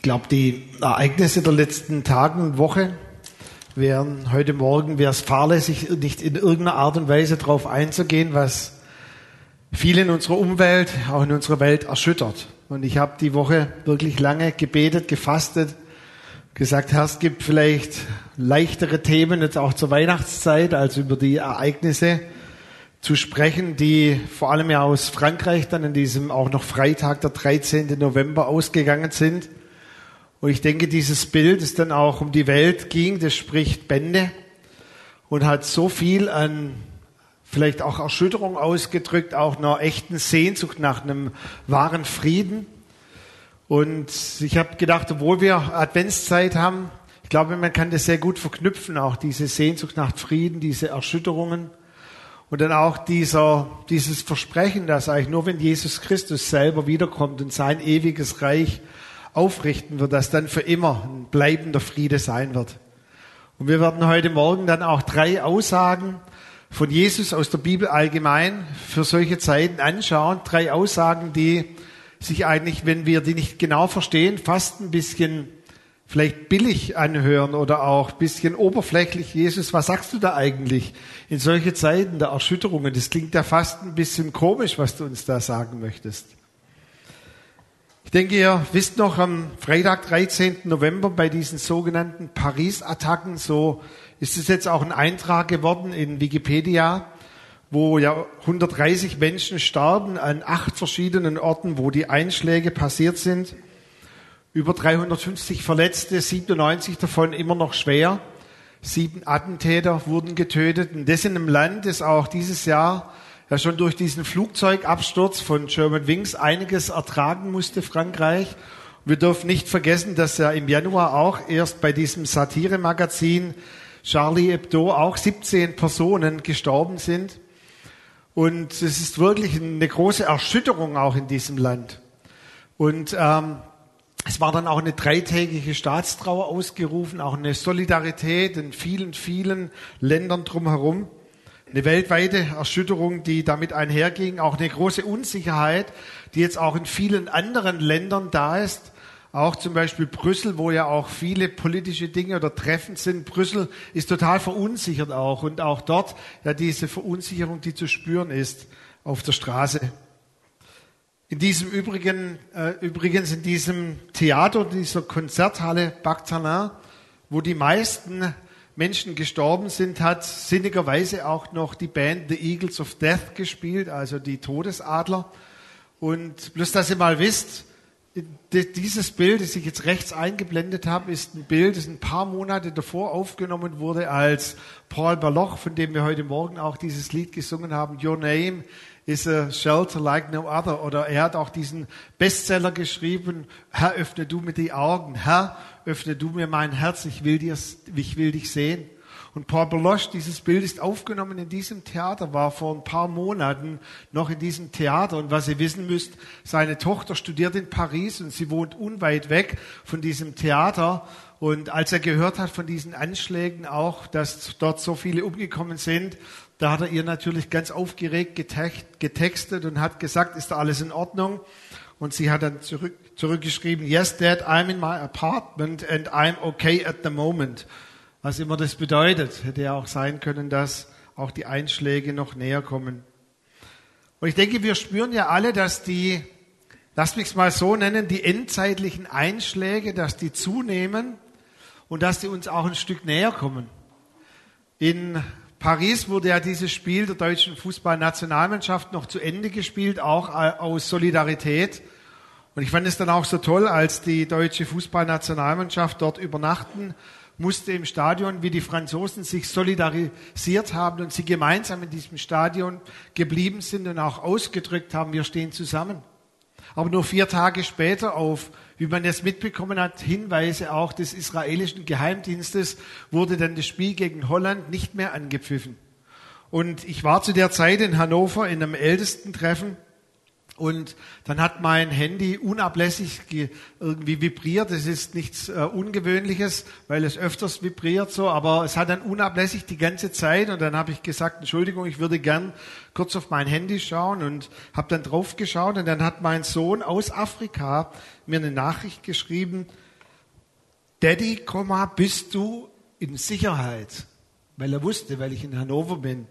Ich glaube, die Ereignisse der letzten Tagen und Woche wären heute Morgen wäre es fahrlässig, nicht in irgendeiner Art und Weise darauf einzugehen, was viel in unserer Umwelt, auch in unserer Welt erschüttert. Und ich habe die Woche wirklich lange gebetet, gefastet, gesagt, Herr, es gibt vielleicht leichtere Themen jetzt auch zur Weihnachtszeit, als über die Ereignisse zu sprechen, die vor allem ja aus Frankreich dann in diesem auch noch Freitag, der 13. November ausgegangen sind. Und ich denke, dieses Bild, das dann auch um die Welt ging, das spricht Bände und hat so viel an vielleicht auch Erschütterung ausgedrückt, auch einer echten Sehnsucht nach einem wahren Frieden. Und ich habe gedacht, obwohl wir Adventszeit haben, ich glaube, man kann das sehr gut verknüpfen, auch diese Sehnsucht nach Frieden, diese Erschütterungen und dann auch dieser, dieses Versprechen, dass eigentlich nur wenn Jesus Christus selber wiederkommt und sein ewiges Reich aufrichten wird, dass dann für immer ein bleibender Friede sein wird. Und wir werden heute Morgen dann auch drei Aussagen von Jesus aus der Bibel allgemein für solche Zeiten anschauen. Drei Aussagen, die sich eigentlich, wenn wir die nicht genau verstehen, fast ein bisschen vielleicht billig anhören oder auch ein bisschen oberflächlich. Jesus, was sagst du da eigentlich in solche Zeiten der Erschütterungen? Das klingt ja fast ein bisschen komisch, was du uns da sagen möchtest. Ich denke, ihr wisst noch, am Freitag, 13. November bei diesen sogenannten Paris-Attacken, so ist es jetzt auch ein Eintrag geworden in Wikipedia, wo ja 130 Menschen starben an acht verschiedenen Orten, wo die Einschläge passiert sind. Über 350 Verletzte, 97 davon immer noch schwer. Sieben Attentäter wurden getötet. Und das in einem Land, das auch dieses Jahr ja schon durch diesen Flugzeugabsturz von German Wings einiges ertragen musste, Frankreich. Wir dürfen nicht vergessen, dass ja im Januar auch erst bei diesem Satire-Magazin Charlie Hebdo auch 17 Personen gestorben sind. Und es ist wirklich eine große Erschütterung auch in diesem Land. Und ähm, es war dann auch eine dreitägige Staatstrauer ausgerufen, auch eine Solidarität in vielen, vielen Ländern drumherum eine weltweite Erschütterung, die damit einherging, auch eine große Unsicherheit, die jetzt auch in vielen anderen Ländern da ist. Auch zum Beispiel Brüssel, wo ja auch viele politische Dinge oder Treffen sind. Brüssel ist total verunsichert auch und auch dort ja diese Verunsicherung, die zu spüren ist auf der Straße. In diesem übrigen, äh, übrigens in diesem Theater, dieser Konzerthalle Bactalin, wo die meisten Menschen gestorben sind, hat sinnigerweise auch noch die Band The Eagles of Death gespielt, also die Todesadler. Und bloß, dass ihr mal wisst, dieses Bild, das ich jetzt rechts eingeblendet habe, ist ein Bild, das ein paar Monate davor aufgenommen wurde, als Paul Baloch, von dem wir heute Morgen auch dieses Lied gesungen haben, Your Name is a Shelter Like No Other. Oder er hat auch diesen Bestseller geschrieben, Herr, öffne du mir die Augen, Herr, öffne du mir mein Herz, ich will, dir, ich will dich sehen. Und Paul Belosch, dieses Bild ist aufgenommen in diesem Theater, war vor ein paar Monaten noch in diesem Theater. Und was ihr wissen müsst, seine Tochter studiert in Paris und sie wohnt unweit weg von diesem Theater. Und als er gehört hat von diesen Anschlägen auch, dass dort so viele umgekommen sind, da hat er ihr natürlich ganz aufgeregt getextet und hat gesagt, ist da alles in Ordnung? Und sie hat dann zurück, zurückgeschrieben, yes, Dad, I'm in my apartment and I'm okay at the moment. Was immer das bedeutet, hätte ja auch sein können, dass auch die Einschläge noch näher kommen. Und ich denke, wir spüren ja alle, dass die, lass mich es mal so nennen, die endzeitlichen Einschläge, dass die zunehmen und dass die uns auch ein Stück näher kommen. In Paris wurde ja dieses Spiel der deutschen Fußballnationalmannschaft noch zu Ende gespielt, auch aus Solidarität. Und ich fand es dann auch so toll, als die deutsche Fußballnationalmannschaft dort übernachten musste im Stadion, wie die Franzosen sich solidarisiert haben und sie gemeinsam in diesem Stadion geblieben sind und auch ausgedrückt haben, wir stehen zusammen. Aber nur vier Tage später auf, wie man jetzt mitbekommen hat, Hinweise auch des israelischen Geheimdienstes, wurde dann das Spiel gegen Holland nicht mehr angepfiffen. Und ich war zu der Zeit in Hannover in einem Ältestentreffen und dann hat mein Handy unablässig irgendwie vibriert. Das ist nichts äh, Ungewöhnliches, weil es öfters vibriert so, aber es hat dann unablässig die ganze Zeit. Und dann habe ich gesagt, Entschuldigung, ich würde gern kurz auf mein Handy schauen und habe dann drauf geschaut. Und dann hat mein Sohn aus Afrika mir eine Nachricht geschrieben, Daddy, bist du in Sicherheit? Weil er wusste, weil ich in Hannover bin.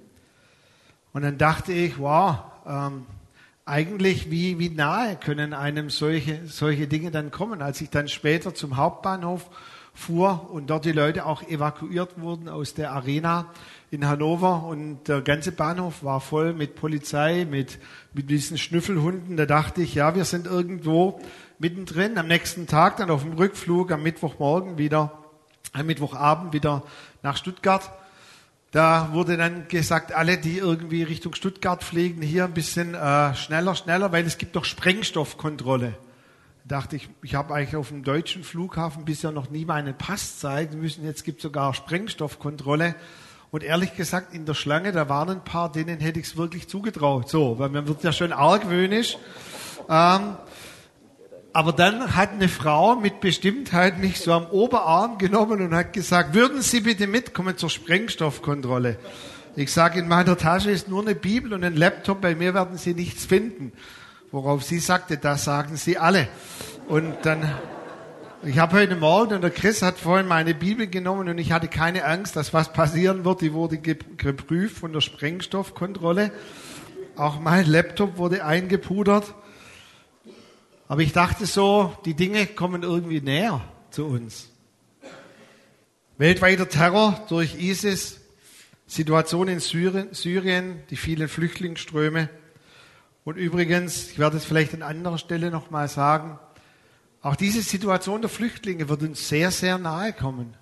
Und dann dachte ich, wow, ähm, eigentlich wie, wie nahe können einem solche, solche Dinge dann kommen. Als ich dann später zum Hauptbahnhof fuhr und dort die Leute auch evakuiert wurden aus der Arena in Hannover und der ganze Bahnhof war voll mit Polizei, mit, mit diesen Schnüffelhunden. Da dachte ich, ja, wir sind irgendwo mittendrin. Am nächsten Tag dann auf dem Rückflug, am Mittwochmorgen wieder, am Mittwochabend wieder nach Stuttgart. Da wurde dann gesagt, alle, die irgendwie Richtung Stuttgart fliegen, hier ein bisschen äh, schneller, schneller, weil es gibt doch Sprengstoffkontrolle dachte ich, ich habe eigentlich auf dem deutschen Flughafen bisher noch nie meinen Pass zeigen müssen. Jetzt gibt es sogar Sprengstoffkontrolle. Und ehrlich gesagt, in der Schlange, da waren ein paar, denen hätte ich es wirklich zugetraut. So, weil man wird ja schon argwöhnisch. Ähm, aber dann hat eine Frau mit Bestimmtheit mich so am Oberarm genommen und hat gesagt, würden Sie bitte mitkommen zur Sprengstoffkontrolle? Ich sage, in meiner Tasche ist nur eine Bibel und ein Laptop, bei mir werden Sie nichts finden. Worauf sie sagte, das sagen sie alle. Und dann, ich habe heute Morgen, und der Chris hat vorhin meine Bibel genommen und ich hatte keine Angst, dass was passieren wird. Die wurde geprüft von der Sprengstoffkontrolle. Auch mein Laptop wurde eingepudert. Aber ich dachte so, die Dinge kommen irgendwie näher zu uns. Weltweiter Terror durch ISIS, Situation in Syrien, die vielen Flüchtlingsströme, und übrigens, ich werde es vielleicht an anderer Stelle nochmal sagen, auch diese Situation der Flüchtlinge wird uns sehr, sehr nahe kommen.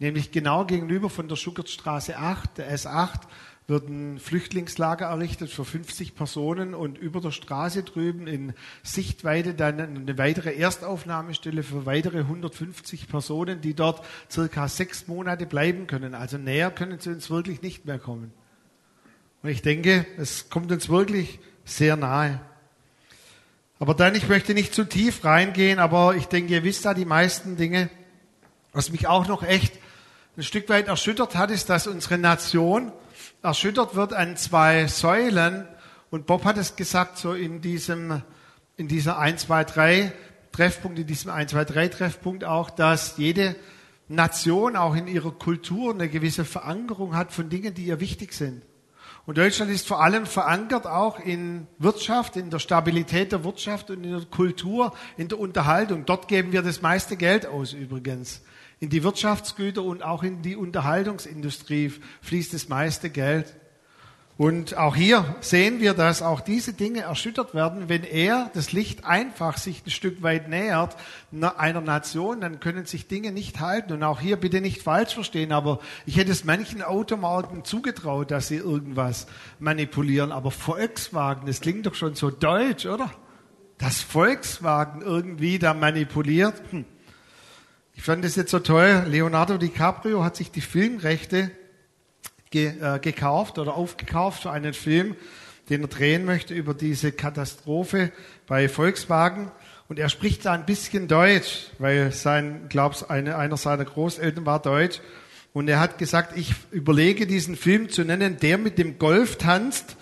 Nämlich genau gegenüber von der Schuckertstraße 8, der S8, wird ein Flüchtlingslager errichtet für 50 Personen und über der Straße drüben in Sichtweite dann eine weitere Erstaufnahmestelle für weitere 150 Personen, die dort circa sechs Monate bleiben können. Also näher können sie uns wirklich nicht mehr kommen. Und ich denke, es kommt uns wirklich sehr nahe. Aber dann, ich möchte nicht zu tief reingehen, aber ich denke, ihr wisst da die meisten Dinge. Was mich auch noch echt ein Stück weit erschüttert hat, ist, dass unsere Nation erschüttert wird an zwei Säulen. Und Bob hat es gesagt, so in diesem, in dieser 1, 2, 3 Treffpunkt, in diesem 1, 2, 3 Treffpunkt auch, dass jede Nation auch in ihrer Kultur eine gewisse Verankerung hat von Dingen, die ihr wichtig sind. Und Deutschland ist vor allem verankert auch in Wirtschaft, in der Stabilität der Wirtschaft und in der Kultur, in der Unterhaltung. Dort geben wir das meiste Geld aus übrigens. In die Wirtschaftsgüter und auch in die Unterhaltungsindustrie fließt das meiste Geld. Und auch hier sehen wir, dass auch diese Dinge erschüttert werden. Wenn er, das Licht, einfach sich ein Stück weit nähert einer Nation, dann können sich Dinge nicht halten. Und auch hier bitte nicht falsch verstehen, aber ich hätte es manchen Automarken zugetraut, dass sie irgendwas manipulieren. Aber Volkswagen, das klingt doch schon so deutsch, oder? Dass Volkswagen irgendwie da manipuliert. Hm. Ich fand das jetzt so toll. Leonardo DiCaprio hat sich die Filmrechte ge, äh, gekauft oder aufgekauft für einen Film, den er drehen möchte über diese Katastrophe bei Volkswagen. Und er spricht da ein bisschen Deutsch, weil sein, glaub's, eine, einer seiner Großeltern war Deutsch. Und er hat gesagt, ich überlege diesen Film zu nennen, der mit dem Golf tanzt.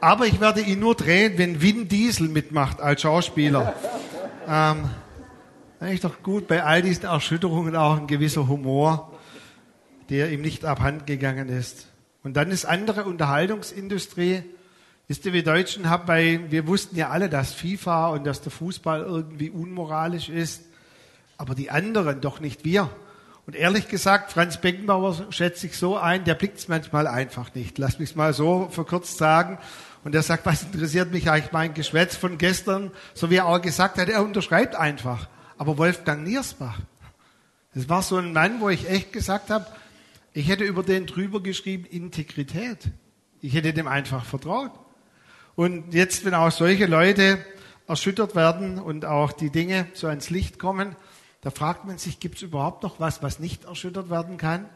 Aber ich werde ihn nur drehen, wenn Vin Diesel mitmacht als Schauspieler. ähm, eigentlich doch gut, bei all diesen Erschütterungen auch ein gewisser Humor der ihm nicht abhanden gegangen ist. Und dann ist andere Unterhaltungsindustrie. Wisst ihr, wir Deutschen haben bei, wir wussten ja alle, dass FIFA und dass der Fußball irgendwie unmoralisch ist, aber die anderen doch nicht wir. Und ehrlich gesagt, Franz Beckenbauer schätze ich so ein, der blickt es manchmal einfach nicht. Lass mich mal so verkürzt sagen. Und er sagt, was interessiert mich eigentlich mein Geschwätz von gestern? So wie er auch gesagt hat, er unterschreibt einfach. Aber Wolfgang Niersbach, das war so ein Mann, wo ich echt gesagt habe, ich hätte über den drüber geschrieben Integrität. Ich hätte dem einfach vertraut. Und jetzt, wenn auch solche Leute erschüttert werden und auch die Dinge so ans Licht kommen, da fragt man sich, gibt es überhaupt noch was, was nicht erschüttert werden kann?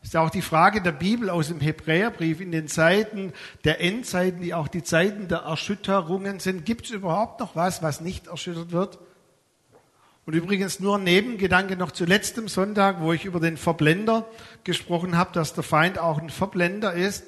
Das ist auch die Frage der Bibel aus dem Hebräerbrief in den Zeiten der Endzeiten, die auch die Zeiten der Erschütterungen sind. Gibt es überhaupt noch was, was nicht erschüttert wird? Und übrigens nur ein Nebengedanke noch zu letztem Sonntag, wo ich über den Verblender gesprochen habe, dass der Feind auch ein Verblender ist.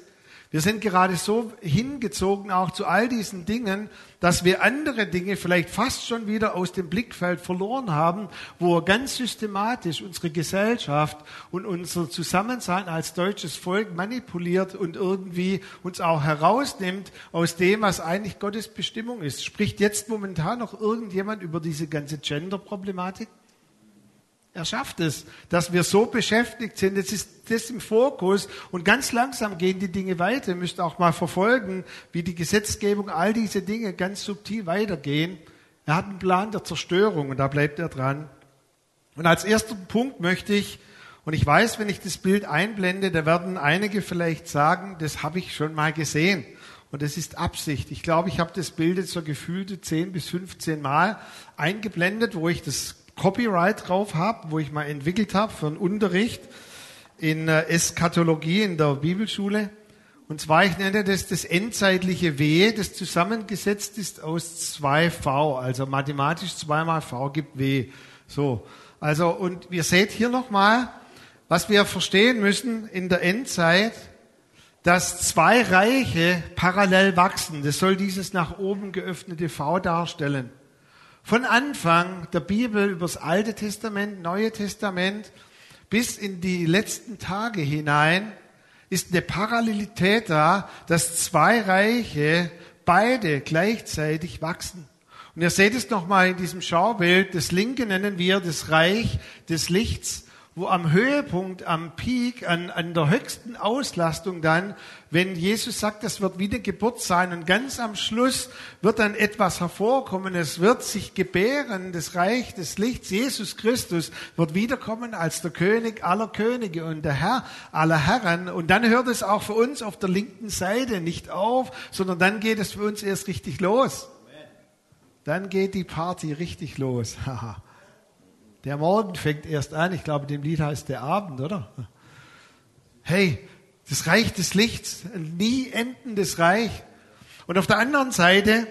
Wir sind gerade so hingezogen auch zu all diesen Dingen, dass wir andere Dinge vielleicht fast schon wieder aus dem Blickfeld verloren haben, wo ganz systematisch unsere Gesellschaft und unser Zusammensein als deutsches Volk manipuliert und irgendwie uns auch herausnimmt aus dem, was eigentlich Gottes Bestimmung ist. Spricht jetzt momentan noch irgendjemand über diese ganze Gender-Problematik? Er schafft es, dass wir so beschäftigt sind. Jetzt ist das im Fokus und ganz langsam gehen die Dinge weiter. Ihr müsst auch mal verfolgen, wie die Gesetzgebung, all diese Dinge ganz subtil weitergehen. Er hat einen Plan der Zerstörung und da bleibt er dran. Und als erster Punkt möchte ich, und ich weiß, wenn ich das Bild einblende, da werden einige vielleicht sagen, das habe ich schon mal gesehen. Und das ist Absicht. Ich glaube, ich habe das Bild jetzt so gefühlte 10 bis 15 Mal eingeblendet, wo ich das Copyright drauf habe, wo ich mal entwickelt habe für einen Unterricht in äh, Eschatologie in der Bibelschule. Und zwar, ich nenne das das endzeitliche W, das zusammengesetzt ist aus zwei V, also mathematisch zweimal V gibt W. So. Also, und ihr seht hier nochmal, was wir verstehen müssen in der Endzeit, dass zwei Reiche parallel wachsen. Das soll dieses nach oben geöffnete V darstellen. Von Anfang der Bibel über das Alte Testament, Neue Testament bis in die letzten Tage hinein ist eine Parallelität da, dass zwei Reiche beide gleichzeitig wachsen. Und ihr seht es nochmal in diesem Schaubild. Das linke nennen wir das Reich des Lichts wo am Höhepunkt, am Peak, an, an der höchsten Auslastung dann, wenn Jesus sagt, das wird wieder Geburt sein und ganz am Schluss wird dann etwas hervorkommen, es wird sich gebären, das Reich des Lichts, Jesus Christus wird wiederkommen als der König aller Könige und der Herr aller Herren und dann hört es auch für uns auf der linken Seite nicht auf, sondern dann geht es für uns erst richtig los. Dann geht die Party richtig los. Haha. Der Morgen fängt erst an. Ich glaube, dem Lied heißt der Abend, oder? Hey, das Reich des Lichts, nie endendes Reich. Und auf der anderen Seite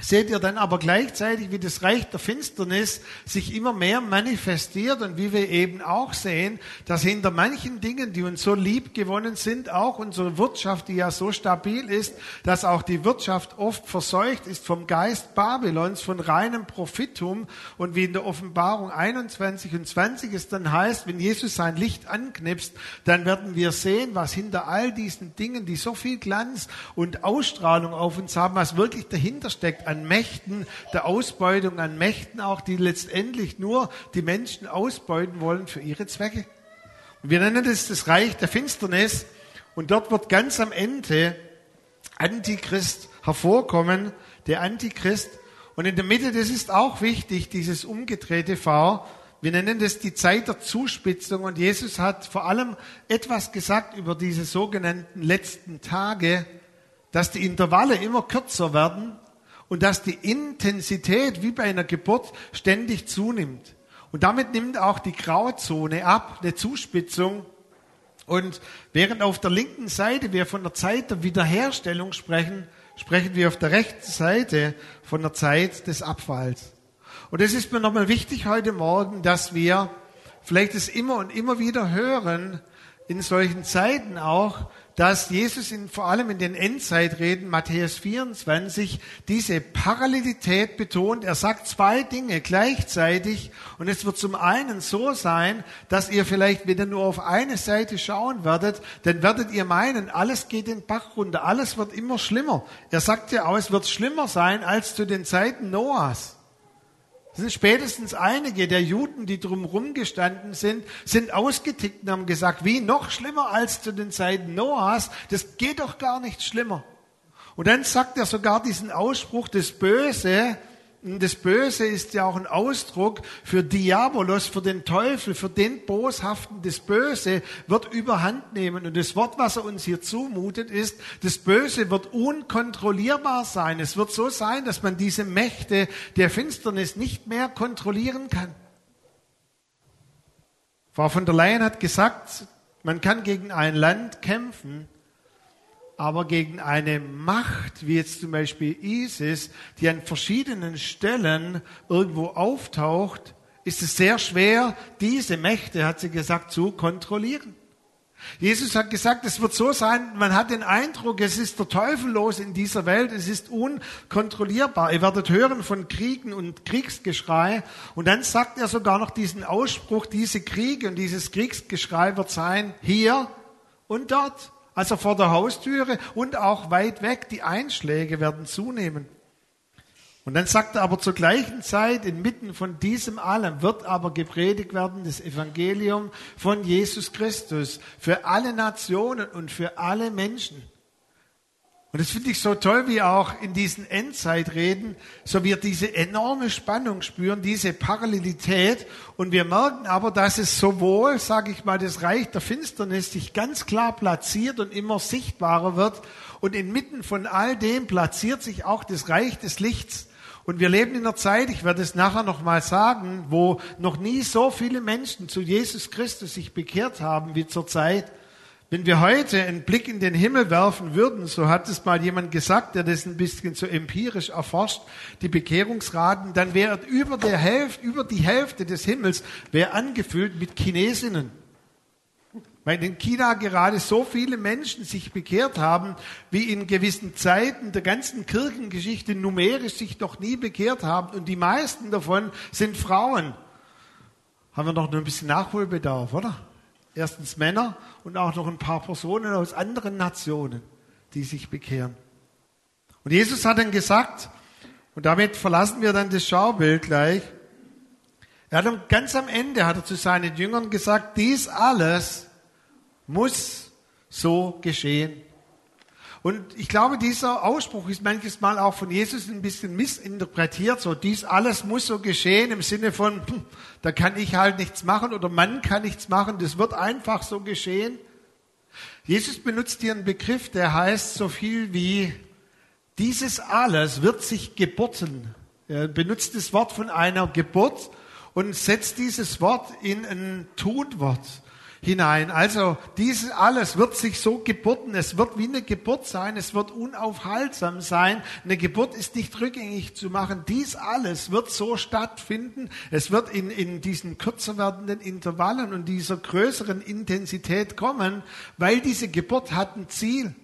seht ihr dann aber gleichzeitig, wie das Reich der Finsternis sich immer mehr manifestiert und wie wir eben auch sehen, dass hinter manchen Dingen, die uns so lieb gewonnen sind, auch unsere Wirtschaft, die ja so stabil ist, dass auch die Wirtschaft oft verseucht ist vom Geist Babylons, von reinem Profitum. Und wie in der Offenbarung 21 und 20 es dann heißt, wenn Jesus sein Licht anknipst, dann werden wir sehen, was hinter all diesen Dingen, die so viel Glanz und Ausstrahlung auf uns haben, was wirklich dahinter steckt an Mächten der Ausbeutung, an Mächten auch, die letztendlich nur die Menschen ausbeuten wollen für ihre Zwecke. Und wir nennen das das Reich der Finsternis. Und dort wird ganz am Ende Antichrist hervorkommen, der Antichrist. Und in der Mitte, das ist auch wichtig, dieses umgedrehte V. Wir nennen das die Zeit der Zuspitzung. Und Jesus hat vor allem etwas gesagt über diese sogenannten letzten Tage, dass die Intervalle immer kürzer werden und dass die Intensität wie bei einer Geburt ständig zunimmt. Und damit nimmt auch die Grauzone ab, eine Zuspitzung. Und während auf der linken Seite wir von der Zeit der Wiederherstellung sprechen, sprechen wir auf der rechten Seite von der Zeit des Abfalls. Und es ist mir nochmal wichtig heute Morgen, dass wir vielleicht es immer und immer wieder hören, in solchen Zeiten auch, dass Jesus in, vor allem in den Endzeitreden, Matthäus 24, diese Parallelität betont. Er sagt zwei Dinge gleichzeitig und es wird zum einen so sein, dass ihr vielleicht wieder nur auf eine Seite schauen werdet, dann werdet ihr meinen, alles geht den Bach runter, alles wird immer schlimmer. Er sagt ja auch, es wird schlimmer sein als zu den Zeiten Noahs. Spätestens einige der Juden, die drumherum gestanden sind, sind ausgetickt und haben gesagt, wie noch schlimmer als zu den Zeiten Noahs, das geht doch gar nicht schlimmer. Und dann sagt er sogar diesen Ausspruch, das Böse das Böse ist ja auch ein Ausdruck für Diabolos, für den Teufel, für den Boshaften. Das Böse wird überhand nehmen. Und das Wort, was er uns hier zumutet, ist, das Böse wird unkontrollierbar sein. Es wird so sein, dass man diese Mächte der Finsternis nicht mehr kontrollieren kann. Frau von der Leyen hat gesagt, man kann gegen ein Land kämpfen, aber gegen eine Macht, wie jetzt zum Beispiel ISIS, die an verschiedenen Stellen irgendwo auftaucht, ist es sehr schwer, diese Mächte, hat sie gesagt, zu kontrollieren. Jesus hat gesagt, es wird so sein, man hat den Eindruck, es ist der Teufel los in dieser Welt, es ist unkontrollierbar. Ihr werdet hören von Kriegen und Kriegsgeschrei. Und dann sagt er sogar noch diesen Ausspruch, diese Kriege und dieses Kriegsgeschrei wird sein hier und dort, also vor der Haustüre und auch weit weg. Die Einschläge werden zunehmen. Und dann sagt er aber zur gleichen Zeit, inmitten von diesem allem wird aber gepredigt werden das Evangelium von Jesus Christus für alle Nationen und für alle Menschen. Und das finde ich so toll, wie auch in diesen Endzeitreden, so wir diese enorme Spannung spüren, diese Parallelität. Und wir merken aber, dass es sowohl, sage ich mal, das Reich der Finsternis sich ganz klar platziert und immer sichtbarer wird. Und inmitten von all dem platziert sich auch das Reich des Lichts. Und wir leben in einer Zeit, ich werde es nachher nochmal sagen, wo noch nie so viele Menschen zu Jesus Christus sich bekehrt haben wie zur Zeit. Wenn wir heute einen Blick in den Himmel werfen würden, so hat es mal jemand gesagt, der das ein bisschen so empirisch erforscht, die Bekehrungsraten, dann wäre über der Hälfte, über die Hälfte des Himmels wäre angefüllt mit Chinesinnen weil in China gerade so viele Menschen sich bekehrt haben, wie in gewissen Zeiten der ganzen Kirchengeschichte numerisch sich noch nie bekehrt haben. Und die meisten davon sind Frauen. Haben wir noch ein bisschen Nachholbedarf, oder? Erstens Männer und auch noch ein paar Personen aus anderen Nationen, die sich bekehren. Und Jesus hat dann gesagt, und damit verlassen wir dann das Schaubild gleich, er hat dann ganz am Ende hat er zu seinen Jüngern gesagt, dies alles muss so geschehen. Und ich glaube, dieser Ausspruch ist manches Mal auch von Jesus ein bisschen missinterpretiert. So, dies alles muss so geschehen im Sinne von, hm, da kann ich halt nichts machen oder man kann nichts machen. Das wird einfach so geschehen. Jesus benutzt hier einen Begriff, der heißt so viel wie, dieses alles wird sich geburten. Er benutzt das Wort von einer Geburt und setzt dieses Wort in ein Tunwort hinein. Also dieses alles wird sich so geburten. Es wird wie eine Geburt sein. Es wird unaufhaltsam sein. Eine Geburt ist nicht rückgängig zu machen. Dies alles wird so stattfinden. Es wird in, in diesen kürzer werdenden Intervallen und dieser größeren Intensität kommen, weil diese Geburt hat ein Ziel.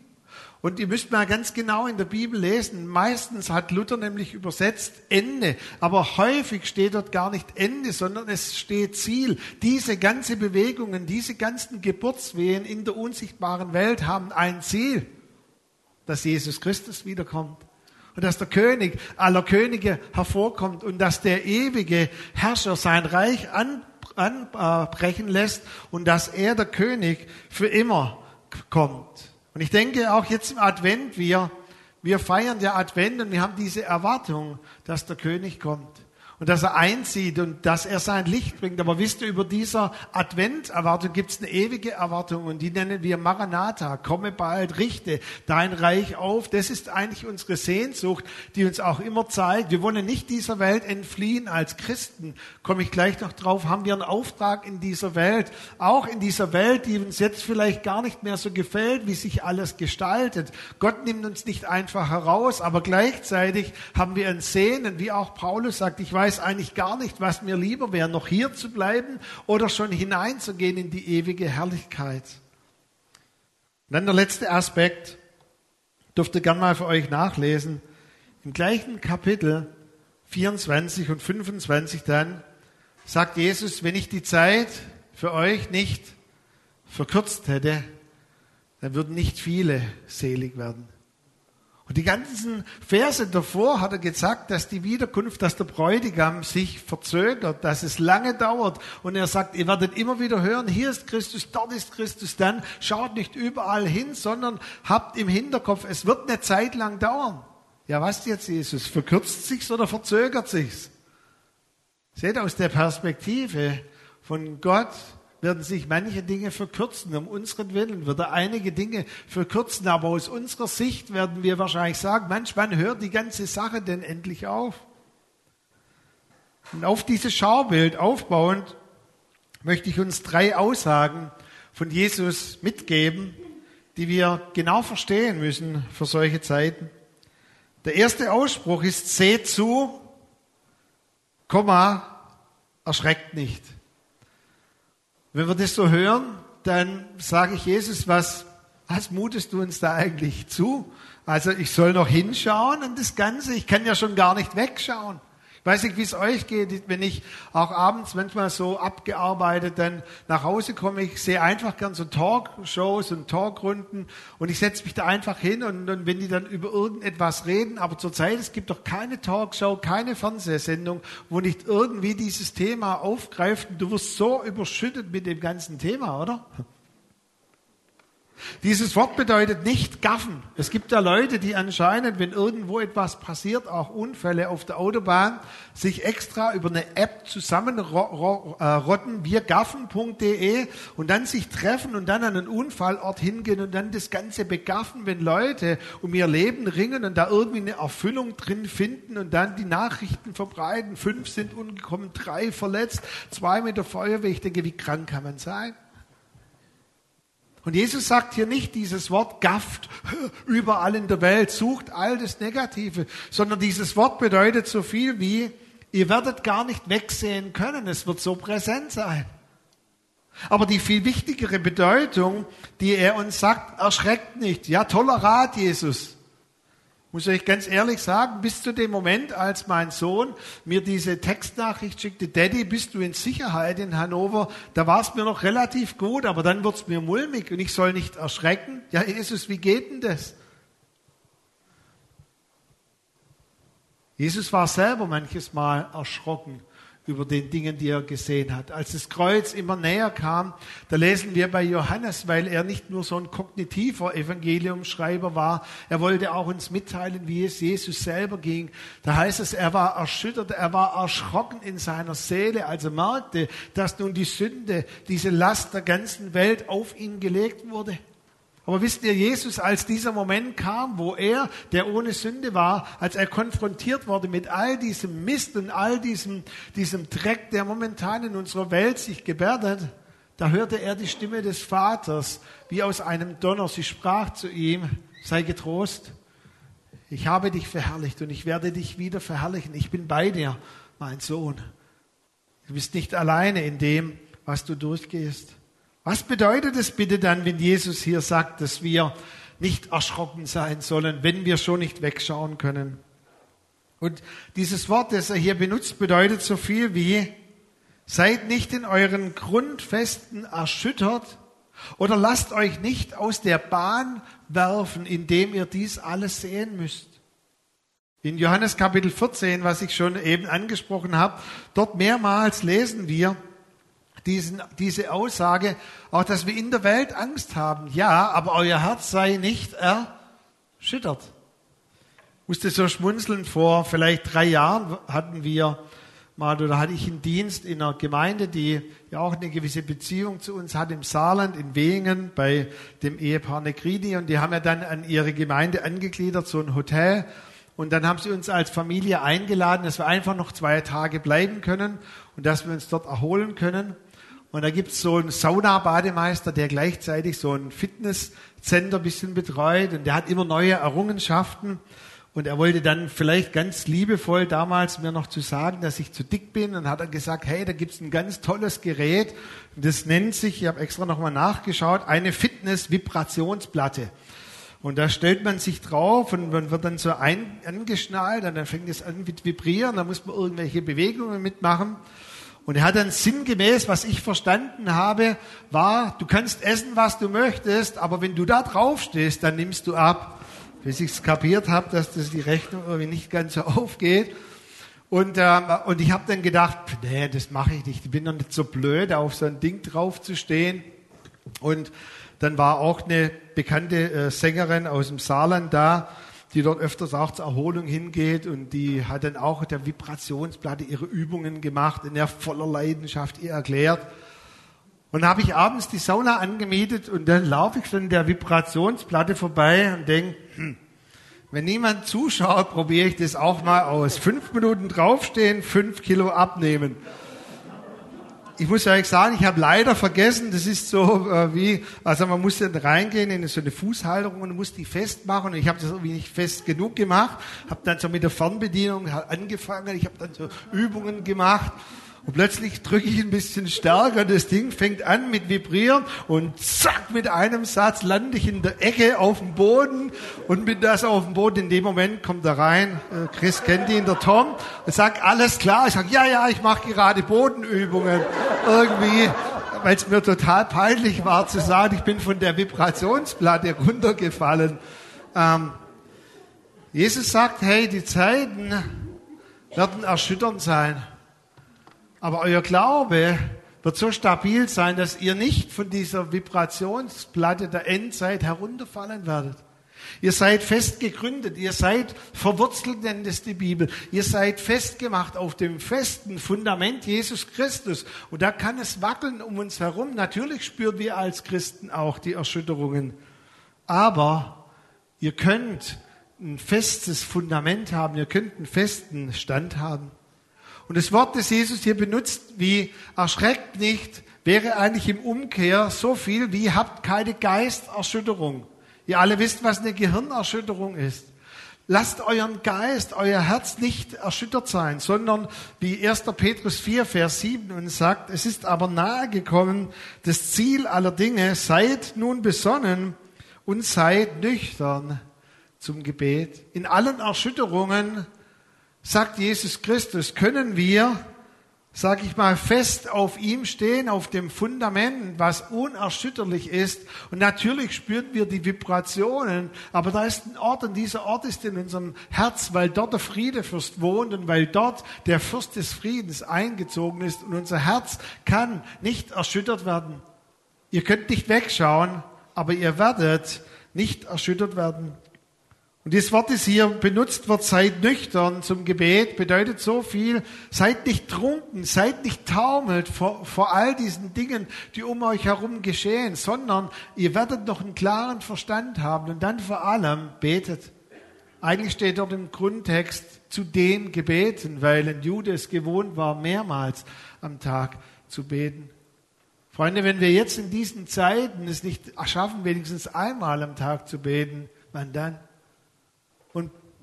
Und ihr müsst mal ganz genau in der Bibel lesen. Meistens hat Luther nämlich übersetzt Ende. Aber häufig steht dort gar nicht Ende, sondern es steht Ziel. Diese ganze Bewegungen, diese ganzen Geburtswehen in der unsichtbaren Welt haben ein Ziel. Dass Jesus Christus wiederkommt. Und dass der König aller Könige hervorkommt und dass der ewige Herrscher sein Reich anbrechen lässt und dass er der König für immer kommt. Und ich denke auch jetzt im Advent, wir, wir feiern der Advent und wir haben diese Erwartung, dass der König kommt und dass er einzieht und dass er sein Licht bringt. Aber wisst ihr, über dieser Adventerwartung gibt es eine ewige Erwartung und die nennen wir Maranatha. Komme bald, richte dein Reich auf. Das ist eigentlich unsere Sehnsucht, die uns auch immer zeigt, wir wollen nicht dieser Welt entfliehen als Christen. Komme ich gleich noch drauf, haben wir einen Auftrag in dieser Welt. Auch in dieser Welt, die uns jetzt vielleicht gar nicht mehr so gefällt, wie sich alles gestaltet. Gott nimmt uns nicht einfach heraus, aber gleichzeitig haben wir ein Sehnen, wie auch Paulus sagt, ich weiß, weiß eigentlich gar nicht, was mir lieber wäre, noch hier zu bleiben oder schon hineinzugehen in die ewige Herrlichkeit. Und dann der letzte Aspekt, dürft ihr gerne mal für euch nachlesen. Im gleichen Kapitel 24 und 25 dann sagt Jesus, wenn ich die Zeit für euch nicht verkürzt hätte, dann würden nicht viele selig werden. Und die ganzen Verse davor hat er gesagt, dass die Wiederkunft, dass der Bräutigam sich verzögert, dass es lange dauert. Und er sagt, ihr werdet immer wieder hören, hier ist Christus, dort ist Christus. Dann schaut nicht überall hin, sondern habt im Hinterkopf, es wird eine Zeit lang dauern. Ja, was jetzt, Jesus? Verkürzt sich's oder verzögert sich's? Seht aus der Perspektive von Gott, werden sich manche Dinge verkürzen. Um unseren Willen wird er einige Dinge verkürzen. Aber aus unserer Sicht werden wir wahrscheinlich sagen, manchmal hört die ganze Sache denn endlich auf. Und auf dieses Schaubild aufbauend möchte ich uns drei Aussagen von Jesus mitgeben, die wir genau verstehen müssen für solche Zeiten. Der erste Ausspruch ist, seht zu, Komma, erschreckt nicht. Wenn wir das so hören, dann sage ich, Jesus, was, was mutest du uns da eigentlich zu? Also ich soll noch hinschauen und das Ganze, ich kann ja schon gar nicht wegschauen. Ich weiß nicht, wie es euch geht, wenn ich auch abends manchmal so abgearbeitet dann nach Hause komme. Ich sehe einfach gern so Talkshows und Talkrunden und ich setze mich da einfach hin und, und wenn die dann über irgendetwas reden, aber zurzeit, es gibt doch keine Talkshow, keine Fernsehsendung, wo nicht irgendwie dieses Thema aufgreift und du wirst so überschüttet mit dem ganzen Thema, oder? Dieses Wort bedeutet nicht gaffen. Es gibt ja Leute, die anscheinend, wenn irgendwo etwas passiert, auch Unfälle auf der Autobahn, sich extra über eine App zusammenrotten, wirgaffen.de und dann sich treffen und dann an einen Unfallort hingehen und dann das Ganze begaffen, wenn Leute um ihr Leben ringen und da irgendwie eine Erfüllung drin finden und dann die Nachrichten verbreiten. Fünf sind umgekommen, drei verletzt, zwei mit der Feuerwehr. Ich denke, wie krank kann man sein? Und Jesus sagt hier nicht dieses Wort gafft überall in der Welt, sucht all das Negative, sondern dieses Wort bedeutet so viel wie, ihr werdet gar nicht wegsehen können, es wird so präsent sein. Aber die viel wichtigere Bedeutung, die er uns sagt, erschreckt nicht. Ja, toller Rat, Jesus muss ich ganz ehrlich sagen, bis zu dem Moment, als mein Sohn mir diese Textnachricht schickte, Daddy, bist du in Sicherheit in Hannover, da war es mir noch relativ gut, aber dann wird es mir mulmig und ich soll nicht erschrecken. Ja, Jesus, wie geht denn das? Jesus war selber manches Mal erschrocken über den Dingen, die er gesehen hat. Als das Kreuz immer näher kam, da lesen wir bei Johannes, weil er nicht nur so ein kognitiver Evangeliumschreiber war, er wollte auch uns mitteilen, wie es Jesus selber ging. Da heißt es, er war erschüttert, er war erschrocken in seiner Seele, als er merkte, dass nun die Sünde, diese Last der ganzen Welt auf ihn gelegt wurde. Aber wisst ihr, Jesus, als dieser Moment kam, wo er, der ohne Sünde war, als er konfrontiert wurde mit all diesem Mist und all diesem, diesem Dreck, der momentan in unserer Welt sich gebärdet, da hörte er die Stimme des Vaters wie aus einem Donner. Sie sprach zu ihm, sei getrost, ich habe dich verherrlicht und ich werde dich wieder verherrlichen. Ich bin bei dir, mein Sohn. Du bist nicht alleine in dem, was du durchgehst. Was bedeutet es bitte dann, wenn Jesus hier sagt, dass wir nicht erschrocken sein sollen, wenn wir schon nicht wegschauen können? Und dieses Wort, das er hier benutzt, bedeutet so viel wie, seid nicht in euren Grundfesten erschüttert oder lasst euch nicht aus der Bahn werfen, indem ihr dies alles sehen müsst. In Johannes Kapitel 14, was ich schon eben angesprochen habe, dort mehrmals lesen wir, diesen, diese Aussage, auch dass wir in der Welt Angst haben. Ja, aber euer Herz sei nicht erschüttert. Ich musste so schmunzeln, vor vielleicht drei Jahren hatten wir mal, oder hatte ich einen Dienst in einer Gemeinde, die ja auch eine gewisse Beziehung zu uns hat im Saarland, in Wehen, bei dem Ehepaar Negrini. Und die haben ja dann an ihre Gemeinde angegliedert, so ein Hotel. Und dann haben sie uns als Familie eingeladen, dass wir einfach noch zwei Tage bleiben können und dass wir uns dort erholen können. Und da gibt's so einen Sauna-Bademeister, der gleichzeitig so ein Fitnesscenter bisschen betreut und der hat immer neue Errungenschaften. Und er wollte dann vielleicht ganz liebevoll damals mir noch zu sagen, dass ich zu dick bin. Und hat er gesagt, hey, da gibt's ein ganz tolles Gerät. Das nennt sich, ich habe extra nochmal nachgeschaut, eine Fitness-Vibrationsplatte. Und da stellt man sich drauf und man wird dann so ein, angeschnallt und dann fängt es an mit vibrieren, da muss man irgendwelche Bewegungen mitmachen. Und er hat dann sinngemäß, was ich verstanden habe, war, du kannst essen, was du möchtest, aber wenn du da drauf stehst, dann nimmst du ab. Bis ich es kapiert habe, dass das die Rechnung irgendwie nicht ganz so aufgeht. Und, ähm, und ich habe dann gedacht, nee, das mache ich nicht. Ich bin doch nicht so blöd, auf so ein Ding drauf zu stehen. Und dann war auch eine bekannte äh, Sängerin aus dem Saarland da, die dort öfters auch zur Erholung hingeht und die hat dann auch der Vibrationsplatte ihre Übungen gemacht, in der voller Leidenschaft ihr erklärt. Und habe ich abends die Sauna angemietet und dann laufe ich von der Vibrationsplatte vorbei und denke, hm, wenn niemand zuschaut, probiere ich das auch mal aus. Fünf Minuten draufstehen, fünf Kilo abnehmen ich muss euch sagen, ich habe leider vergessen, das ist so äh, wie, also man muss dann reingehen in so eine Fußhalterung und muss die festmachen. Und ich habe das irgendwie nicht fest genug gemacht, habe dann so mit der Fernbedienung angefangen, ich habe dann so Übungen gemacht Und plötzlich drücke ich ein bisschen stärker, das Ding fängt an mit Vibrieren und zack, mit einem Satz lande ich in der Ecke auf dem Boden und bin das auf dem Boden. In dem Moment kommt er rein, äh, Chris kennt ihn, der Tom, und sagt, alles klar. Ich sage, ja, ja, ich mache gerade Bodenübungen. Irgendwie, weil es mir total peinlich war zu sagen, ich bin von der Vibrationsplatte runtergefallen. Ähm, Jesus sagt, hey, die Zeiten werden erschütternd sein. Aber euer Glaube wird so stabil sein, dass ihr nicht von dieser Vibrationsplatte der Endzeit herunterfallen werdet. Ihr seid fest gegründet, ihr seid verwurzelt, nennt es die Bibel. Ihr seid festgemacht auf dem festen Fundament Jesus Christus. Und da kann es wackeln um uns herum. Natürlich spüren wir als Christen auch die Erschütterungen. Aber ihr könnt ein festes Fundament haben, ihr könnt einen festen Stand haben. Und das Wort, das Jesus hier benutzt, wie erschreckt nicht, wäre eigentlich im Umkehr so viel wie habt keine Geisterschütterung. Ihr alle wisst, was eine Gehirnerschütterung ist. Lasst euren Geist, euer Herz nicht erschüttert sein, sondern wie 1. Petrus 4, Vers 7 uns sagt, es ist aber nahe gekommen, das Ziel aller Dinge, seid nun besonnen und seid nüchtern zum Gebet. In allen Erschütterungen sagt Jesus Christus, können wir, sag ich mal, fest auf ihm stehen, auf dem Fundament, was unerschütterlich ist. Und natürlich spüren wir die Vibrationen, aber da ist ein Ort und dieser Ort ist in unserem Herz, weil dort der Friedefürst wohnt und weil dort der Fürst des Friedens eingezogen ist und unser Herz kann nicht erschüttert werden. Ihr könnt nicht wegschauen, aber ihr werdet nicht erschüttert werden. Und das Wort, das hier benutzt wird, seid nüchtern zum Gebet, bedeutet so viel, seid nicht trunken, seid nicht taumelt vor, vor all diesen Dingen, die um euch herum geschehen, sondern ihr werdet noch einen klaren Verstand haben und dann vor allem betet. Eigentlich steht dort im Grundtext zu den Gebeten, weil ein Jude es gewohnt war, mehrmals am Tag zu beten. Freunde, wenn wir jetzt in diesen Zeiten es nicht schaffen, wenigstens einmal am Tag zu beten, wann dann?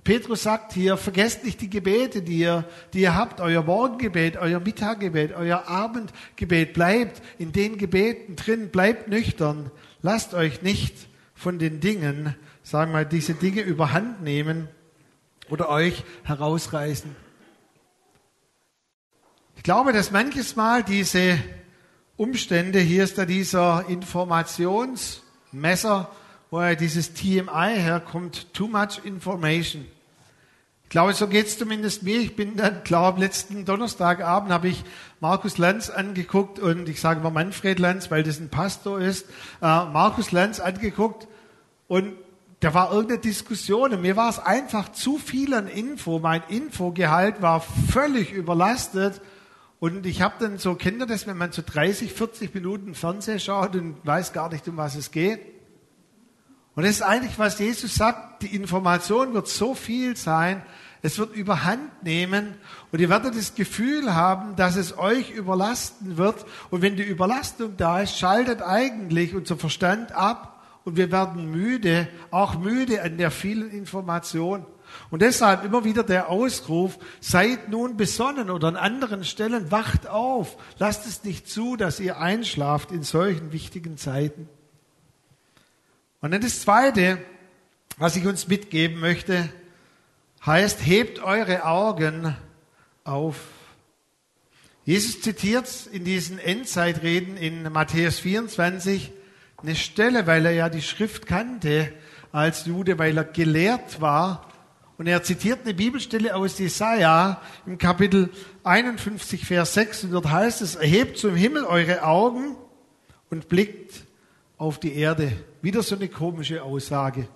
Petrus sagt hier, vergesst nicht die Gebete, die ihr, die ihr habt, euer Morgengebet, euer Mittaggebet, euer Abendgebet. Bleibt in den Gebeten drin, bleibt nüchtern. Lasst euch nicht von den Dingen, sagen wir mal, diese Dinge überhand nehmen oder euch herausreißen. Ich glaube, dass manches Mal diese Umstände, hier ist da dieser Informationsmesser, woher dieses TMI herkommt, Too Much Information. Glaube, so geht es zumindest mir. Ich bin dann, glaube letzten Donnerstagabend habe ich Markus Lanz angeguckt und ich sage mal Manfred Lanz, weil das ein Pastor ist, äh, Markus Lanz angeguckt und da war irgendeine Diskussion und mir war es einfach zu viel an Info. Mein Infogehalt war völlig überlastet und ich habe dann so, kennt ihr das, wenn man so 30, 40 Minuten Fernsehen schaut und weiß gar nicht, um was es geht? Und das ist eigentlich, was Jesus sagt, die Information wird so viel sein, es wird überhand nehmen und ihr werdet das Gefühl haben, dass es euch überlasten wird. Und wenn die Überlastung da ist, schaltet eigentlich unser Verstand ab und wir werden müde, auch müde an der vielen Information. Und deshalb immer wieder der Ausruf, seid nun besonnen oder an anderen Stellen, wacht auf, lasst es nicht zu, dass ihr einschlaft in solchen wichtigen Zeiten. Und dann das Zweite, was ich uns mitgeben möchte, heißt, hebt eure Augen auf. Jesus zitiert in diesen Endzeitreden in Matthäus 24 eine Stelle, weil er ja die Schrift kannte als Jude, weil er gelehrt war. Und er zitiert eine Bibelstelle aus Jesaja im Kapitel 51, Vers 6. Und dort heißt es, erhebt zum Himmel eure Augen und blickt auf die Erde. Wieder so eine komische Aussage.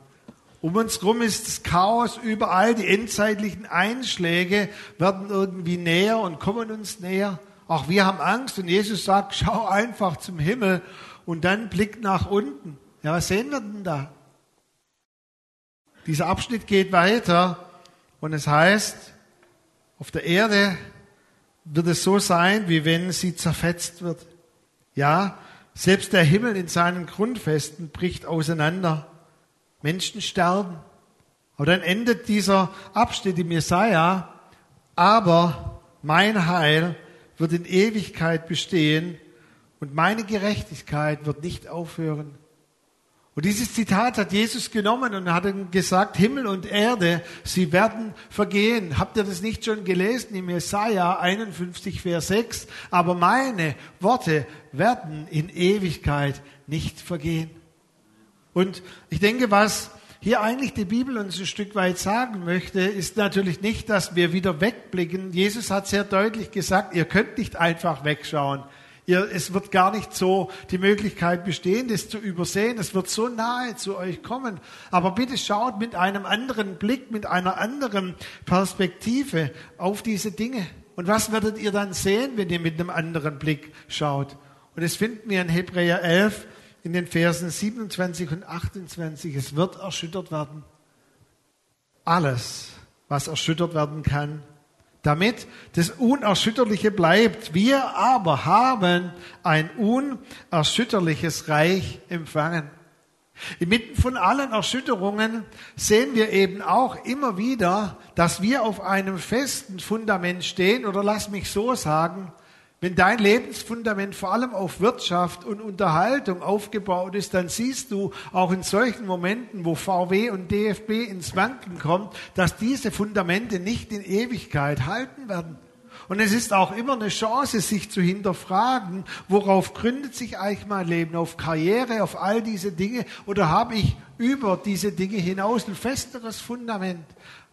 Um uns herum ist das Chaos überall, die endzeitlichen Einschläge werden irgendwie näher und kommen uns näher. Auch wir haben Angst und Jesus sagt, schau einfach zum Himmel und dann blick nach unten. Ja, was sehen wir denn da? Dieser Abschnitt geht weiter und es heißt, auf der Erde wird es so sein, wie wenn sie zerfetzt wird. Ja, selbst der Himmel in seinen Grundfesten bricht auseinander. Menschen sterben. Aber dann endet dieser Abschnitt im Jesaja. Aber mein Heil wird in Ewigkeit bestehen und meine Gerechtigkeit wird nicht aufhören. Und dieses Zitat hat Jesus genommen und hat gesagt, Himmel und Erde, sie werden vergehen. Habt ihr das nicht schon gelesen im Jesaja 51, Vers 6? Aber meine Worte werden in Ewigkeit nicht vergehen. Und ich denke, was hier eigentlich die Bibel uns ein Stück weit sagen möchte, ist natürlich nicht, dass wir wieder wegblicken. Jesus hat sehr deutlich gesagt, ihr könnt nicht einfach wegschauen. Ihr, es wird gar nicht so die Möglichkeit bestehen, das zu übersehen. Es wird so nahe zu euch kommen. Aber bitte schaut mit einem anderen Blick, mit einer anderen Perspektive auf diese Dinge. Und was werdet ihr dann sehen, wenn ihr mit einem anderen Blick schaut? Und das finden wir in Hebräer 11 in den Versen 27 und 28. Es wird erschüttert werden. Alles, was erschüttert werden kann, damit das Unerschütterliche bleibt. Wir aber haben ein unerschütterliches Reich empfangen. Inmitten von allen Erschütterungen sehen wir eben auch immer wieder, dass wir auf einem festen Fundament stehen, oder lass mich so sagen, wenn dein Lebensfundament vor allem auf Wirtschaft und Unterhaltung aufgebaut ist, dann siehst du auch in solchen Momenten, wo VW und DFB ins Wanken kommt, dass diese Fundamente nicht in Ewigkeit halten werden. Und es ist auch immer eine Chance, sich zu hinterfragen, worauf gründet sich eigentlich mein Leben? Auf Karriere, auf all diese Dinge? Oder habe ich über diese Dinge hinaus ein festeres Fundament?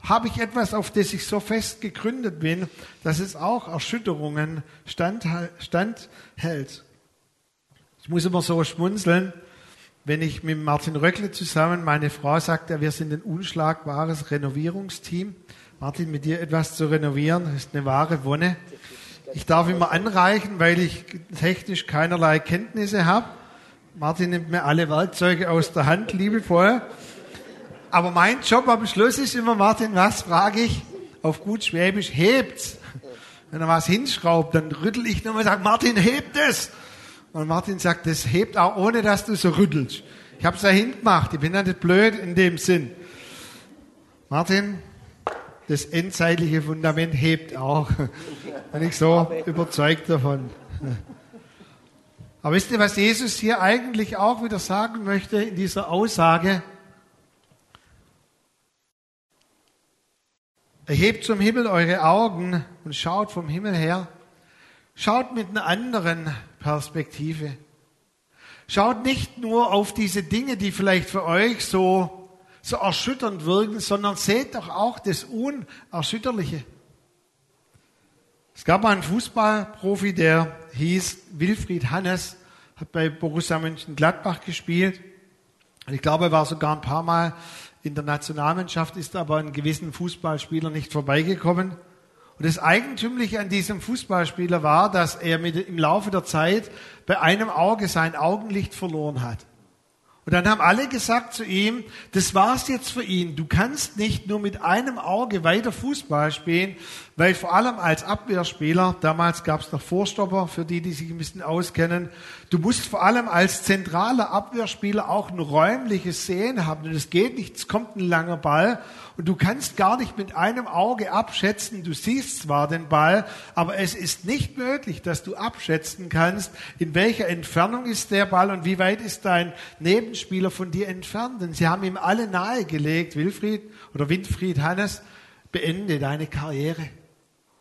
Habe ich etwas, auf das ich so fest gegründet bin, dass es auch Erschütterungen standhält. Ich muss immer so schmunzeln, wenn ich mit Martin Röckle zusammen, meine Frau sagt ja, wir sind ein unschlagbares Renovierungsteam. Martin, mit dir etwas zu renovieren, ist eine wahre Wonne. Ich darf immer anreichen, weil ich technisch keinerlei Kenntnisse habe. Martin nimmt mir alle Werkzeuge aus der Hand, liebevoll. Aber mein Job am Schluss ist immer, Martin, was frage ich? Auf gut Schwäbisch, hebt's. Wenn er was hinschraubt, dann rüttel ich nochmal und sage, Martin, hebt es. Und Martin sagt, das hebt auch ohne, dass du so rüttelst. Ich habe es da hingemacht. Ich bin ja nicht blöd in dem Sinn. Martin, das endzeitliche Fundament hebt auch. Bin ich so überzeugt davon. Aber wisst ihr, was Jesus hier eigentlich auch wieder sagen möchte in dieser Aussage? Erhebt zum Himmel eure Augen und schaut vom Himmel her. Schaut mit einer anderen Perspektive. Schaut nicht nur auf diese Dinge, die vielleicht für euch so, so erschütternd wirken, sondern seht doch auch das Unerschütterliche. Es gab mal einen Fußballprofi, der hieß Wilfried Hannes, hat bei Borussia Mönchengladbach gespielt. Ich glaube, er war sogar ein paar Mal in der Nationalmannschaft ist aber ein gewissen Fußballspieler nicht vorbeigekommen. Und das Eigentümliche an diesem Fußballspieler war, dass er mit, im Laufe der Zeit bei einem Auge sein Augenlicht verloren hat. Und dann haben alle gesagt zu ihm, das war's jetzt für ihn. Du kannst nicht nur mit einem Auge weiter Fußball spielen, weil vor allem als Abwehrspieler, damals gab es noch Vorstopper, für die, die sich ein bisschen auskennen, du musst vor allem als zentraler Abwehrspieler auch ein räumliches Sehen haben. Und es geht nicht, es kommt ein langer Ball und du kannst gar nicht mit einem Auge abschätzen, du siehst zwar den Ball, aber es ist nicht möglich, dass du abschätzen kannst, in welcher Entfernung ist der Ball und wie weit ist dein Nebenspieler von dir entfernt. Denn sie haben ihm alle nahegelegt, Wilfried oder Winfried Hannes, beende deine Karriere.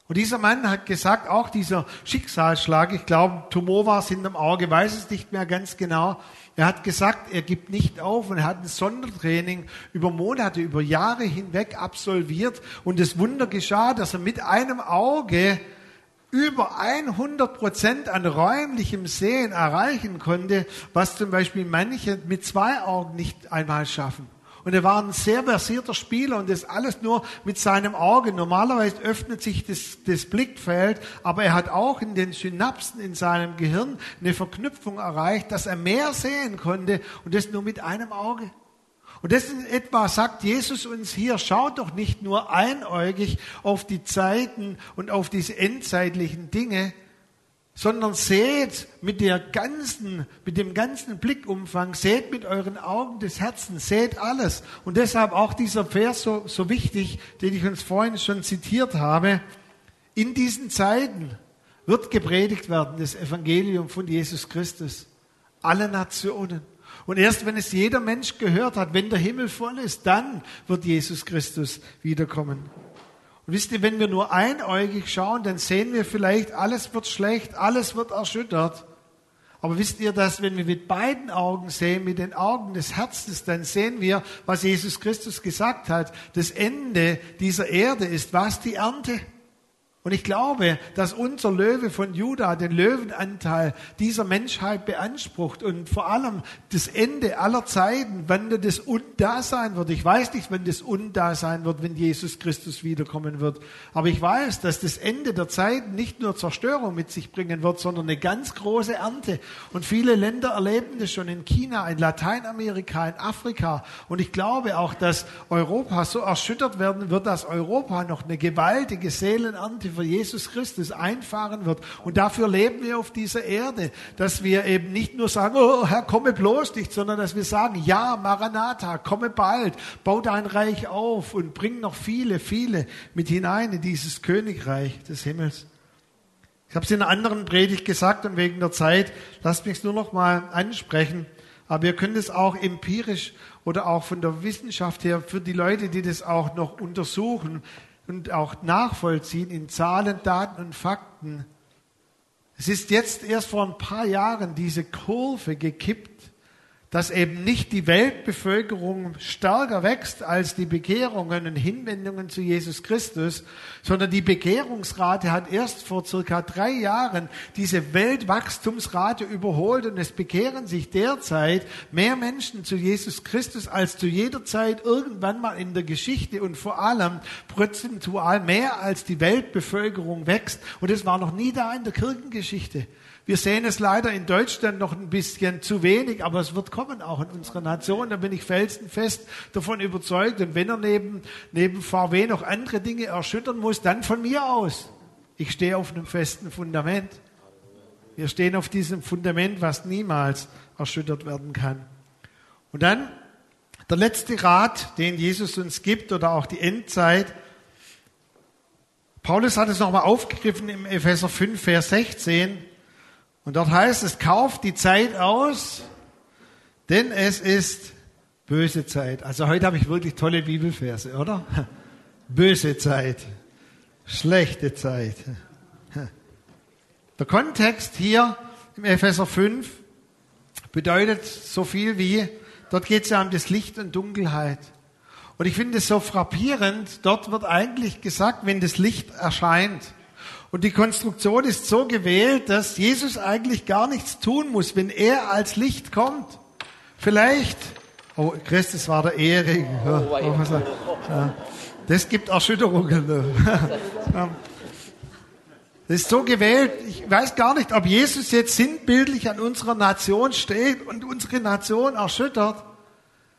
Und dieser Mann hat gesagt, auch dieser Schicksalsschlag, ich glaube, Tumor war es in dem Auge, weiß es nicht mehr ganz genau. Er hat gesagt, er gibt nicht auf und er hat ein Sondertraining über Monate, über Jahre hinweg absolviert und das Wunder geschah, dass er mit einem Auge über 100 Prozent an räumlichem Sehen erreichen konnte, was zum Beispiel manche mit zwei Augen nicht einmal schaffen. Und er war ein sehr versierter Spieler und das alles nur mit seinem Auge. Normalerweise öffnet sich das, das Blickfeld, aber er hat auch in den Synapsen in seinem Gehirn eine Verknüpfung erreicht, dass er mehr sehen konnte und das nur mit einem Auge. Und das in etwa sagt Jesus uns hier, schaut doch nicht nur einäugig auf die Zeiten und auf diese endzeitlichen Dinge, sondern seht mit der ganzen, mit dem ganzen Blickumfang, seht mit euren Augen des Herzens, seht alles. Und deshalb auch dieser Vers so, so wichtig, den ich uns vorhin schon zitiert habe. In diesen Zeiten wird gepredigt werden, das Evangelium von Jesus Christus. Alle Nationen. Und erst wenn es jeder Mensch gehört hat, wenn der Himmel voll ist, dann wird Jesus Christus wiederkommen. Und wisst ihr, wenn wir nur einäugig schauen, dann sehen wir vielleicht, alles wird schlecht, alles wird erschüttert. Aber wisst ihr, dass wenn wir mit beiden Augen sehen, mit den Augen des Herzens, dann sehen wir, was Jesus Christus gesagt hat. Das Ende dieser Erde ist was? Die Ernte. Und ich glaube, dass unser Löwe von Juda den Löwenanteil dieser Menschheit beansprucht und vor allem das Ende aller Zeiten, wann das Undasein wird. Ich weiß nicht, wann das Undasein wird, wenn Jesus Christus wiederkommen wird. Aber ich weiß, dass das Ende der Zeiten nicht nur Zerstörung mit sich bringen wird, sondern eine ganz große Ernte. Und viele Länder erleben das schon in China, in Lateinamerika, in Afrika. Und ich glaube auch, dass Europa so erschüttert werden wird, dass Europa noch eine gewaltige Seelenernte für Jesus Christus einfahren wird. Und dafür leben wir auf dieser Erde, dass wir eben nicht nur sagen, oh Herr, komme bloß nicht, sondern dass wir sagen, ja, Maranatha, komme bald, bau dein Reich auf und bring noch viele, viele mit hinein in dieses Königreich des Himmels. Ich habe es in einer anderen Predigt gesagt und wegen der Zeit, lasst mich es nur noch mal ansprechen. Aber ihr könnt es auch empirisch oder auch von der Wissenschaft her für die Leute, die das auch noch untersuchen, und auch nachvollziehen in Zahlen, Daten und Fakten. Es ist jetzt erst vor ein paar Jahren diese Kurve gekippt, dass eben nicht die Weltbevölkerung stärker wächst als die Bekehrungen und Hinwendungen zu Jesus Christus, sondern die Bekehrungsrate hat erst vor circa drei Jahren diese Weltwachstumsrate überholt und es bekehren sich derzeit mehr Menschen zu Jesus Christus als zu jeder Zeit irgendwann mal in der Geschichte und vor allem prozentual mehr als die Weltbevölkerung wächst und es war noch nie da in der Kirchengeschichte. Wir sehen es leider in Deutschland noch ein bisschen zu wenig, aber es wird kommen auch in unserer Nation. Da bin ich felsenfest davon überzeugt. Und wenn er neben, neben VW noch andere Dinge erschüttern muss, dann von mir aus. Ich stehe auf einem festen Fundament. Wir stehen auf diesem Fundament, was niemals erschüttert werden kann. Und dann der letzte Rat, den Jesus uns gibt oder auch die Endzeit. Paulus hat es nochmal aufgegriffen im Epheser 5, Vers 16. Und dort heißt es, kauft die Zeit aus, denn es ist böse Zeit. Also heute habe ich wirklich tolle Bibelverse, oder? Böse Zeit, schlechte Zeit. Der Kontext hier im Epheser 5 bedeutet so viel wie, dort geht es ja um das Licht und Dunkelheit. Und ich finde es so frappierend, dort wird eigentlich gesagt, wenn das Licht erscheint, und die Konstruktion ist so gewählt, dass Jesus eigentlich gar nichts tun muss, wenn er als Licht kommt. Vielleicht, oh Christus war der Erik. Das gibt Erschütterungen. Das ist so gewählt. Ich weiß gar nicht, ob Jesus jetzt sinnbildlich an unserer Nation steht und unsere Nation erschüttert.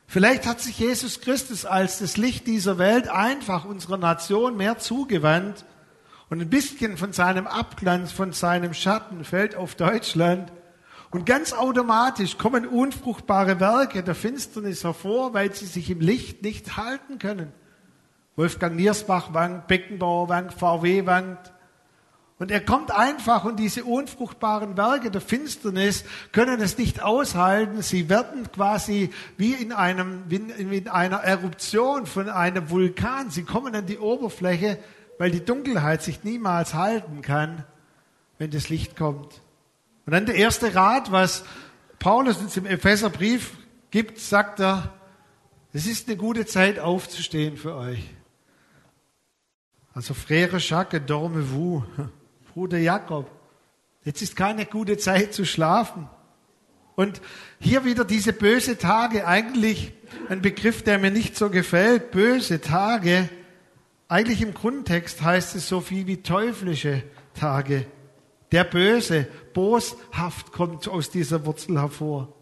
Vielleicht hat sich Jesus Christus als das Licht dieser Welt einfach unserer Nation mehr zugewandt und ein bisschen von seinem Abglanz, von seinem Schatten fällt auf Deutschland. Und ganz automatisch kommen unfruchtbare Werke der Finsternis hervor, weil sie sich im Licht nicht halten können. Wolfgang Niersbach wankt, Beckenbauer wankt, VW wankt. Und er kommt einfach und diese unfruchtbaren Werke der Finsternis können es nicht aushalten. Sie werden quasi wie in einem, wie in einer Eruption von einem Vulkan. Sie kommen an die Oberfläche weil die Dunkelheit sich niemals halten kann, wenn das Licht kommt. Und dann der erste Rat, was Paulus uns im Epheserbrief gibt, sagt er, es ist eine gute Zeit aufzustehen für euch. Also Frère Jacques dormez-vous, Bruder Jakob. Jetzt ist keine gute Zeit zu schlafen. Und hier wieder diese böse Tage, eigentlich ein Begriff, der mir nicht so gefällt, böse Tage. Eigentlich im Grundtext heißt es so viel wie teuflische Tage. Der Böse, boshaft kommt aus dieser Wurzel hervor.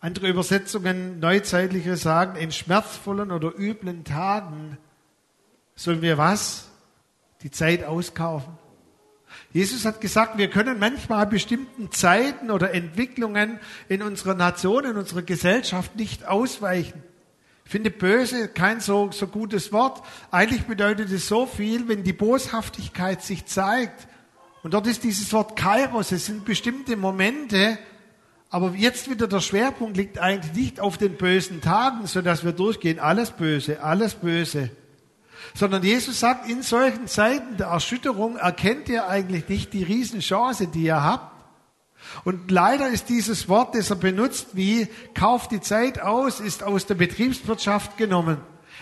Andere Übersetzungen, neuzeitliche sagen, in schmerzvollen oder üblen Tagen sollen wir was? Die Zeit auskaufen. Jesus hat gesagt, wir können manchmal bestimmten Zeiten oder Entwicklungen in unserer Nation, in unserer Gesellschaft nicht ausweichen. Ich finde böse kein so, so gutes Wort. Eigentlich bedeutet es so viel, wenn die Boshaftigkeit sich zeigt, Und dort ist dieses Wort Kairos. Es sind bestimmte Momente, aber jetzt wieder der Schwerpunkt liegt eigentlich nicht auf den bösen Tagen, so dass wir durchgehen, alles böse, alles böse. Sondern Jesus sagt, in solchen Zeiten der Erschütterung erkennt ihr eigentlich nicht die Riesenchance, die ihr habt. Und leider ist dieses Wort, das er benutzt, wie kauft die Zeit aus, ist aus der Betriebswirtschaft genommen.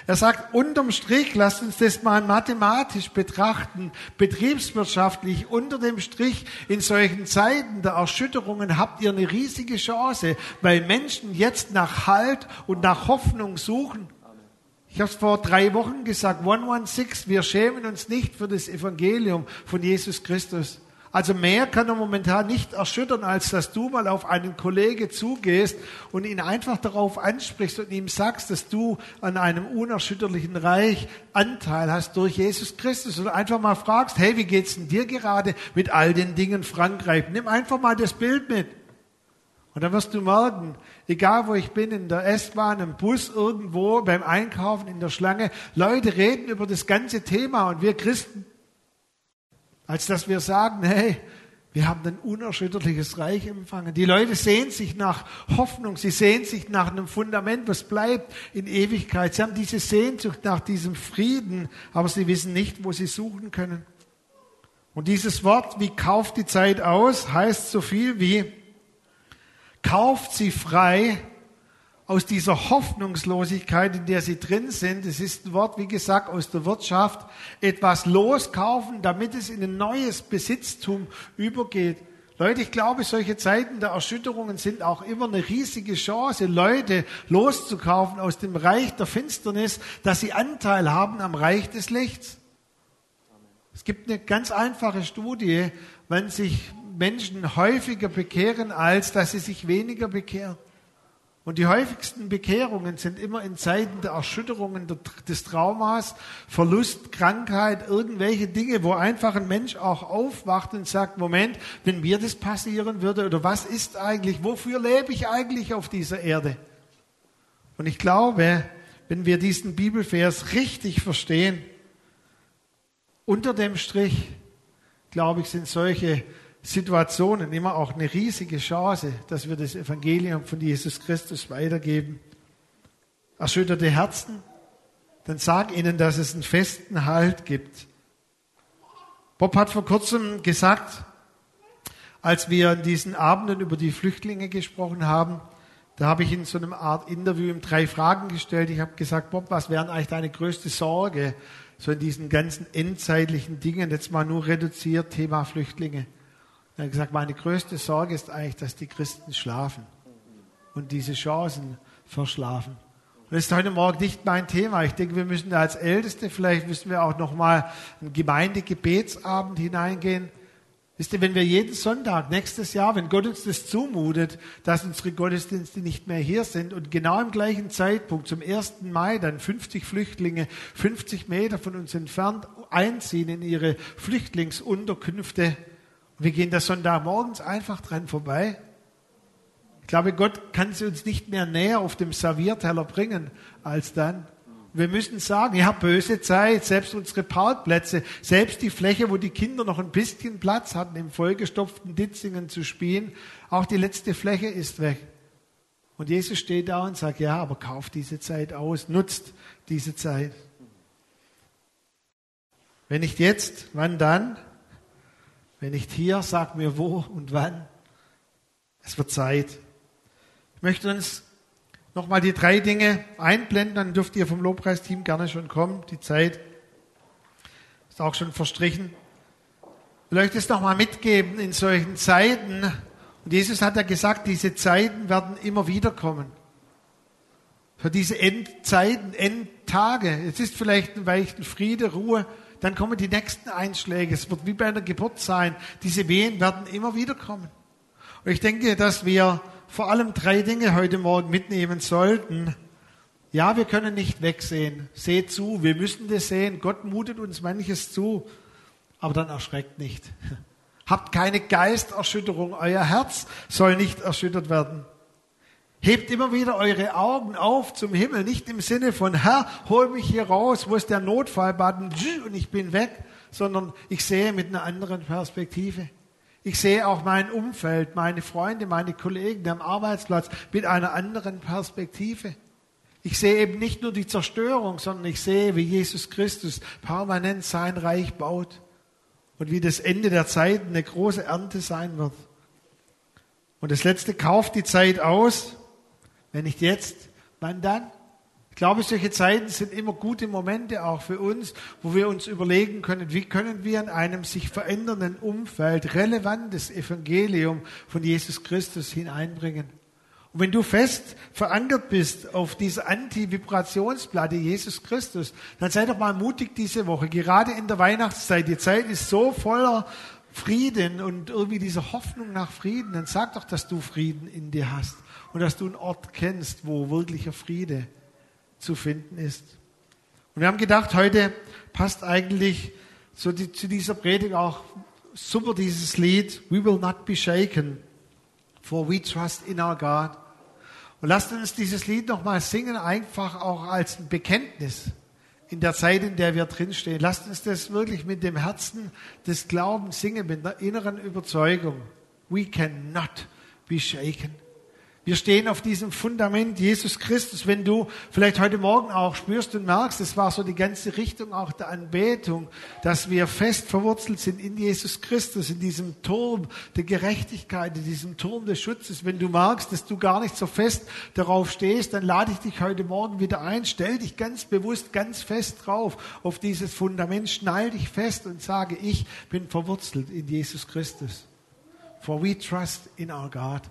Er sagt, unterm Strich, lasst uns das mal mathematisch betrachten, betriebswirtschaftlich, unter dem Strich, in solchen Zeiten der Erschütterungen habt ihr eine riesige Chance, weil Menschen jetzt nach Halt und nach Hoffnung suchen. Ich habe es vor drei Wochen gesagt, 116, wir schämen uns nicht für das Evangelium von Jesus Christus. Also mehr kann er momentan nicht erschüttern, als dass du mal auf einen Kollege zugehst und ihn einfach darauf ansprichst und ihm sagst, dass du an einem unerschütterlichen Reich Anteil hast durch Jesus Christus und einfach mal fragst, hey, wie geht's denn dir gerade mit all den Dingen Frankreich? Nimm einfach mal das Bild mit. Und dann wirst du merken, egal wo ich bin, in der S-Bahn, im Bus, irgendwo, beim Einkaufen, in der Schlange, Leute reden über das ganze Thema und wir Christen als dass wir sagen, hey, wir haben ein unerschütterliches Reich empfangen. Die Leute sehen sich nach Hoffnung, sie sehen sich nach einem Fundament, was bleibt in Ewigkeit. Sie haben diese Sehnsucht nach diesem Frieden, aber sie wissen nicht, wo sie suchen können. Und dieses Wort, wie kauft die Zeit aus, heißt so viel wie, kauft sie frei aus dieser Hoffnungslosigkeit, in der sie drin sind, es ist ein Wort, wie gesagt, aus der Wirtschaft, etwas loskaufen, damit es in ein neues Besitztum übergeht. Leute, ich glaube, solche Zeiten der Erschütterungen sind auch immer eine riesige Chance, Leute loszukaufen aus dem Reich der Finsternis, dass sie Anteil haben am Reich des Lichts. Es gibt eine ganz einfache Studie, wenn sich Menschen häufiger bekehren, als dass sie sich weniger bekehren. Und die häufigsten Bekehrungen sind immer in Zeiten der Erschütterungen, des Traumas, Verlust, Krankheit, irgendwelche Dinge, wo einfach ein Mensch auch aufwacht und sagt, Moment, wenn mir das passieren würde, oder was ist eigentlich, wofür lebe ich eigentlich auf dieser Erde? Und ich glaube, wenn wir diesen Bibelvers richtig verstehen, unter dem Strich, glaube ich, sind solche Situationen immer auch eine riesige Chance, dass wir das Evangelium von Jesus Christus weitergeben. Erschütterte Herzen, dann sag ihnen, dass es einen festen Halt gibt. Bob hat vor kurzem gesagt, als wir in diesen Abenden über die Flüchtlinge gesprochen haben, da habe ich in so einer Art Interview ihm drei Fragen gestellt. Ich habe gesagt, Bob, was wäre eigentlich deine größte Sorge so in diesen ganzen endzeitlichen Dingen, jetzt mal nur reduziert, Thema Flüchtlinge? Er hat gesagt, meine größte Sorge ist eigentlich, dass die Christen schlafen und diese Chancen verschlafen. Und das ist heute Morgen nicht mein Thema. Ich denke, wir müssen da als Älteste, vielleicht müssen wir auch nochmal einen Gemeindegebetsabend hineingehen. Wisst ihr, wenn wir jeden Sonntag nächstes Jahr, wenn Gott uns das zumutet, dass unsere Gottesdienste nicht mehr hier sind und genau im gleichen Zeitpunkt, zum 1. Mai, dann 50 Flüchtlinge 50 Meter von uns entfernt einziehen in ihre Flüchtlingsunterkünfte, wir gehen da Sonntagmorgens einfach dran vorbei. Ich glaube, Gott kann sie uns nicht mehr näher auf dem Servierteller bringen als dann. Wir müssen sagen, ja, böse Zeit, selbst unsere Parkplätze, selbst die Fläche, wo die Kinder noch ein bisschen Platz hatten, im vollgestopften Ditzingen zu spielen, auch die letzte Fläche ist weg. Und Jesus steht da und sagt, ja, aber kauft diese Zeit aus, nutzt diese Zeit. Wenn nicht jetzt, wann dann? Wenn nicht hier, sag mir wo und wann. Es wird Zeit. Ich möchte uns nochmal die drei Dinge einblenden, dann dürft ihr vom Lobpreisteam gerne schon kommen. Die Zeit ist auch schon verstrichen. Ich euch das nochmal mitgeben in solchen Zeiten. Und Jesus hat ja gesagt, diese Zeiten werden immer wieder kommen. Für diese Endzeiten, Endtage. Es ist vielleicht ein weichen Friede, Ruhe, dann kommen die nächsten Einschläge. Es wird wie bei einer Geburt sein. Diese Wehen werden immer wieder kommen. Und ich denke, dass wir vor allem drei Dinge heute Morgen mitnehmen sollten. Ja, wir können nicht wegsehen. Seht zu, wir müssen das sehen. Gott mutet uns manches zu. Aber dann erschreckt nicht. Habt keine Geisterschütterung. Euer Herz soll nicht erschüttert werden. Hebt immer wieder eure Augen auf zum Himmel, nicht im Sinne von, Herr, hol mich hier raus, wo ist der Notfallbutton und ich bin weg, sondern ich sehe mit einer anderen Perspektive. Ich sehe auch mein Umfeld, meine Freunde, meine Kollegen am Arbeitsplatz mit einer anderen Perspektive. Ich sehe eben nicht nur die Zerstörung, sondern ich sehe, wie Jesus Christus permanent sein Reich baut und wie das Ende der Zeit eine große Ernte sein wird. Und das letzte kauft die Zeit aus. Wenn nicht jetzt, wann dann? Ich glaube, solche Zeiten sind immer gute Momente auch für uns, wo wir uns überlegen können, wie können wir in einem sich verändernden Umfeld relevantes Evangelium von Jesus Christus hineinbringen. Und wenn du fest verankert bist auf dieser Anti-Vibrationsplatte Jesus Christus, dann sei doch mal mutig diese Woche, gerade in der Weihnachtszeit. Die Zeit ist so voller Frieden und irgendwie diese Hoffnung nach Frieden. Dann sag doch, dass du Frieden in dir hast und dass du einen Ort kennst, wo wirklicher Friede zu finden ist. Und wir haben gedacht, heute passt eigentlich so die, zu dieser Predigt auch super dieses Lied We will not be shaken, for we trust in our God. Und lasst uns dieses Lied nochmal singen, einfach auch als ein Bekenntnis in der Zeit, in der wir drinstehen. Lasst uns das wirklich mit dem Herzen des Glaubens singen, mit der inneren Überzeugung. We cannot be shaken. Wir stehen auf diesem Fundament Jesus Christus. Wenn du vielleicht heute Morgen auch spürst und merkst, es war so die ganze Richtung auch der Anbetung, dass wir fest verwurzelt sind in Jesus Christus, in diesem Turm der Gerechtigkeit, in diesem Turm des Schutzes. Wenn du merkst, dass du gar nicht so fest darauf stehst, dann lade ich dich heute Morgen wieder ein. Stell dich ganz bewusst, ganz fest drauf auf dieses Fundament. Schnall dich fest und sage, ich bin verwurzelt in Jesus Christus. For we trust in our God.